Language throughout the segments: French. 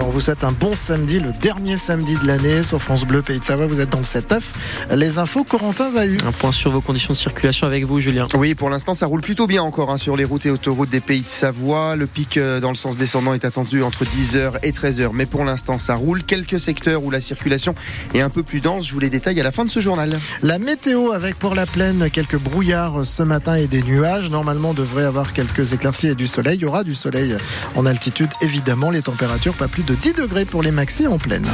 on vous souhaite un bon samedi, le dernier samedi de l'année sur France Bleu Pays de Savoie. Vous êtes dans le 7-9. Les infos, Corentin va eu. Un point sur vos conditions de circulation avec vous, Julien. Oui, pour l'instant, ça roule plutôt bien encore hein, sur les routes et autoroutes des Pays de Savoie. Le pic euh, dans le sens descendant est attendu entre 10h et 13h. Mais pour l'instant, ça roule. Quelques secteurs où la circulation est un peu plus dense. Je vous les détaille à la fin de ce journal. La météo avec pour la plaine quelques brouillards ce matin et des nuages. Normalement, on devrait avoir quelques éclaircies et du soleil. Il y aura du soleil en altitude, évidemment. Les températures, plus de 10 degrés pour les maxi en pleine.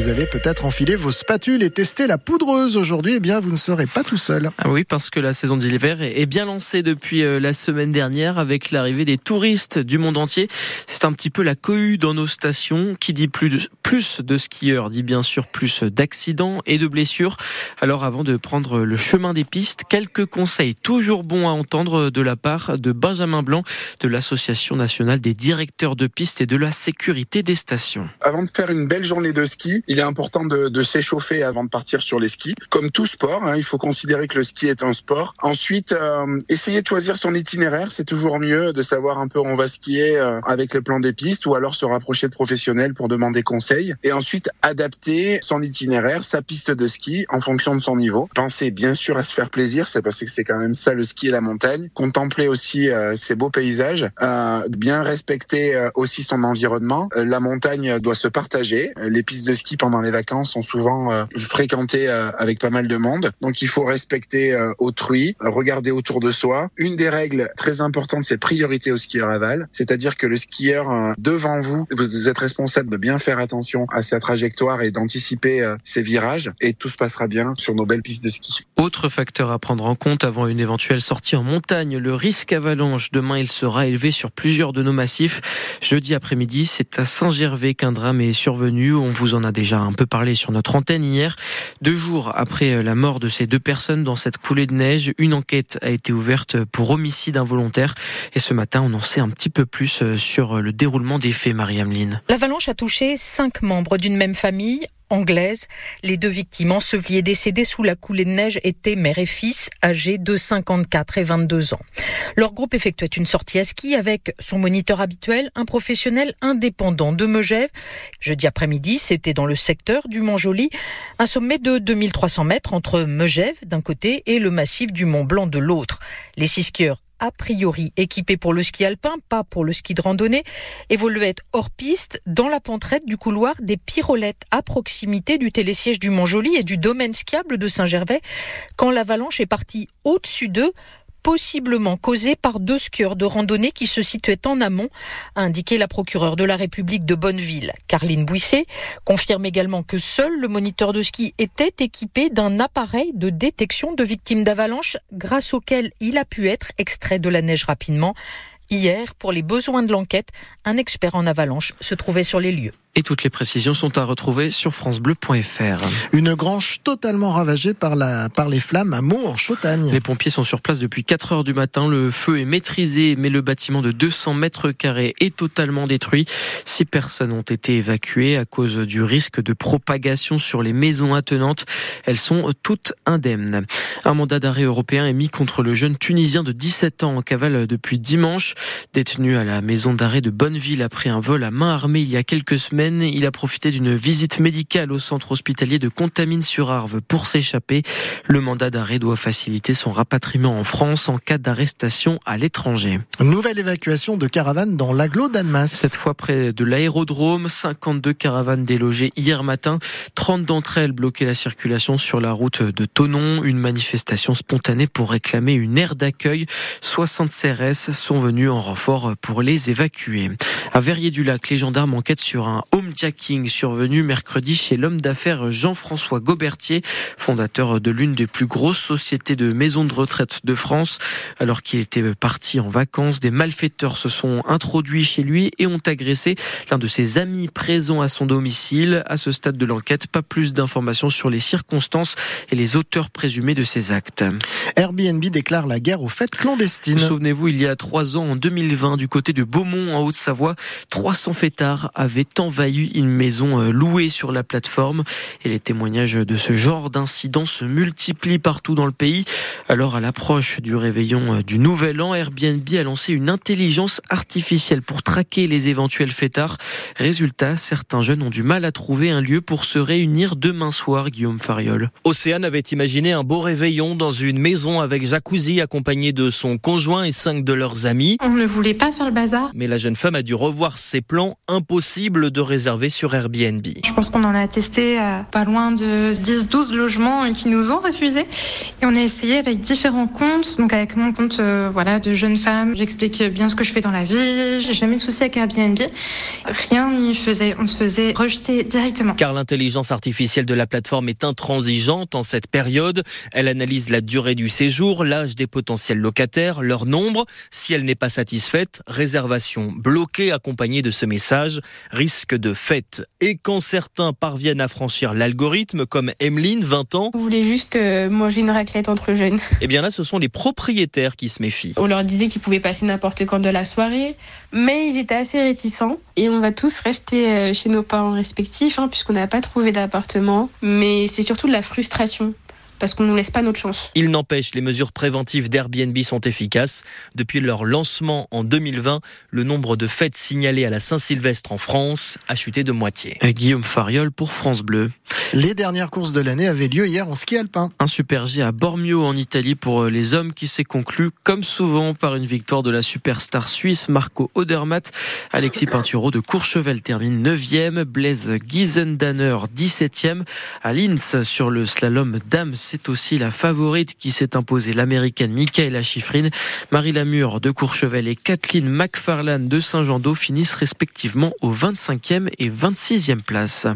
Vous allez peut-être enfiler vos spatules et tester la poudreuse aujourd'hui. Eh bien, vous ne serez pas tout seul. Ah oui, parce que la saison d'hiver est bien lancée depuis euh, la semaine dernière avec l'arrivée des touristes du monde entier. C'est un petit peu la cohue dans nos stations. Qui dit plus de, plus de skieurs dit bien sûr plus d'accidents et de blessures. Alors, avant de prendre le chemin des pistes, quelques conseils toujours bons à entendre de la part de Benjamin Blanc de l'Association nationale des directeurs de pistes et de la sécurité des stations. Avant de faire une belle journée de ski, il est important de, de s'échauffer avant de partir sur les skis. Comme tout sport, hein, il faut considérer que le ski est un sport. Ensuite, euh, essayer de choisir son itinéraire, c'est toujours mieux de savoir un peu où on va skier euh, avec le plan des pistes ou alors se rapprocher de professionnels pour demander conseil. Et ensuite, adapter son itinéraire, sa piste de ski en fonction de son niveau. Pensez bien sûr à se faire plaisir, c'est parce que c'est quand même ça le ski et la montagne. Contempler aussi euh, ces beaux paysages, bien respecter aussi son environnement. la montagne doit se partager. Les pistes de ski pendant les vacances sont souvent euh, fréquentés euh, avec pas mal de monde. Donc il faut respecter euh, autrui, regarder autour de soi. Une des règles très importantes, c'est priorité au skieur aval, c'est-à-dire que le skieur devant vous, vous êtes responsable de bien faire attention à sa trajectoire et d'anticiper ses virages et tout se passera bien sur nos belles pistes de ski. Autre facteur à prendre en compte avant une éventuelle sortie en montagne, le risque avalanche. Demain, il sera élevé sur plusieurs de nos massifs. Jeudi après-midi, c'est à Saint-Gervais qu'un drame est survenu. On vous en a déjà un peu parlé sur notre antenne hier. Deux jours après euh, la mort de ces deux personnes dans cette coulée de neige, une enquête a été ouverte pour homicide involontaire. Et ce matin, on en sait un petit peu plus euh, sur le déroulement des faits, Marie-Ameline. L'avalanche a touché cinq membres d'une même famille anglaise. Les deux victimes ensevelies et décédées sous la coulée de neige étaient mère et fils, âgés de 54 et 22 ans. Leur groupe effectuait une sortie à ski avec son moniteur habituel, un professionnel indépendant de Megève. Jeudi après-midi, c'était dans le secteur du Mont-Joli, un sommet de 2300 mètres entre Megève d'un côté et le massif du Mont Blanc de l'autre. Les six skieurs a priori. Équipé pour le ski alpin, pas pour le ski de randonnée, évoluait hors piste dans la pentraide du couloir des Pyrolettes à proximité du télésiège du Mont-Joli et du domaine skiable de Saint-Gervais quand l'avalanche est partie au-dessus d'eux possiblement causé par deux skieurs de randonnée qui se situaient en amont, a indiqué la procureure de la République de Bonneville. Carline Bouisset confirme également que seul le moniteur de ski était équipé d'un appareil de détection de victimes d'avalanche grâce auquel il a pu être extrait de la neige rapidement. Hier, pour les besoins de l'enquête, un expert en avalanche se trouvait sur les lieux. Et toutes les précisions sont à retrouver sur francebleu.fr. Une grange totalement ravagée par, la, par les flammes à Mont en Chautagne. Les pompiers sont sur place depuis 4 heures du matin. Le feu est maîtrisé, mais le bâtiment de 200 mètres carrés est totalement détruit. Six personnes ont été évacuées à cause du risque de propagation sur les maisons attenantes. Elles sont toutes indemnes. Un mandat d'arrêt européen est mis contre le jeune Tunisien de 17 ans en cavale depuis dimanche. Détenu à la maison d'arrêt de Bonneville après un vol à main armée il y a quelques semaines, il a profité d'une visite médicale au centre hospitalier de Contamine-sur-Arve pour s'échapper. Le mandat d'arrêt doit faciliter son rapatriement en France en cas d'arrestation à l'étranger. Nouvelle évacuation de caravanes dans l'agglo d'Annemasse. Cette fois près de l'aérodrome, 52 caravanes délogées hier matin. 30 d'entre elles bloquaient la circulation sur la route de Tonon. Une manifestation spontanée pour réclamer une aire d'accueil. 60 CRS sont venus en renfort pour les évacuer. À Verrier-du-Lac, les gendarmes enquêtent sur un homejacking survenu mercredi chez l'homme d'affaires Jean-François Gobertier, fondateur de l'une des plus grosses sociétés de maisons de retraite de France. Alors qu'il était parti en vacances, des malfaiteurs se sont introduits chez lui et ont agressé l'un de ses amis présents à son domicile. À ce stade de l'enquête, pas plus d'informations sur les circonstances et les auteurs présumés de ces actes. Airbnb déclare la guerre aux fêtes clandestines. Souvenez-vous, il y a trois ans, en 2020, du côté de Beaumont, en Haute-Savoie, 300 fêtards avaient envahi envahi une maison euh, louée sur la plateforme. Et les témoignages de ce genre d'incidents se multiplient partout dans le pays. Alors, à l'approche du réveillon euh, du nouvel an, Airbnb a lancé une intelligence artificielle pour traquer les éventuels fêtards. Résultat, certains jeunes ont du mal à trouver un lieu pour se réunir demain soir, Guillaume Fariol. Océane avait imaginé un beau réveillon dans une maison avec jacuzzi accompagné de son conjoint et cinq de leurs amis. On ne voulait pas faire le bazar. Mais la jeune femme a dû revoir ses plans. Impossible de réserver sur Airbnb. Je pense qu'on en a testé à pas loin de 10-12 logements qui nous ont refusé. Et on a essayé avec différents comptes. Donc avec mon compte euh, voilà, de jeune femme, j'explique bien ce que je fais dans la vie. J'ai jamais de souci avec Airbnb. Rien n'y faisait. On se faisait rejeter directement. Car l'intelligence artificielle de la plateforme est intransigeante en cette période. Elle analyse la durée du séjour, l'âge des potentiels locataires, leur nombre. Si elle n'est pas satisfaite, réservation bloquée accompagnée de ce message, risque de fête. Et quand certains parviennent à franchir l'algorithme, comme Emeline, 20 ans, Vous voulez juste euh, manger une raclette entre jeunes. eh bien là, ce sont les propriétaires qui se méfient. On leur disait qu'ils pouvaient passer n'importe quand de la soirée, mais ils étaient assez réticents. Et on va tous rester euh, chez nos parents respectifs, hein, puisqu'on n'a pas trouvé d'appartement. Mais c'est surtout de la frustration parce qu'on ne nous laisse pas notre chance. Il n'empêche, les mesures préventives d'Airbnb sont efficaces. Depuis leur lancement en 2020, le nombre de fêtes signalées à la Saint-Sylvestre en France a chuté de moitié. Guillaume Fariol pour France Bleu. Les dernières courses de l'année avaient lieu hier en ski alpin. Un super G à Bormio en Italie pour les hommes qui s'est conclu comme souvent par une victoire de la superstar suisse Marco Odermatt. Alexis Pinturo de Courchevel termine 9e, Blaise Giesendanner 17e. À Linz sur le slalom dames, c'est aussi la favorite qui s'est imposée, l'américaine Michaela Schifrin. Marie Lamure de Courchevel et Kathleen McFarlane de Saint-Jean-d'Eau finissent respectivement aux 25e et 26e places.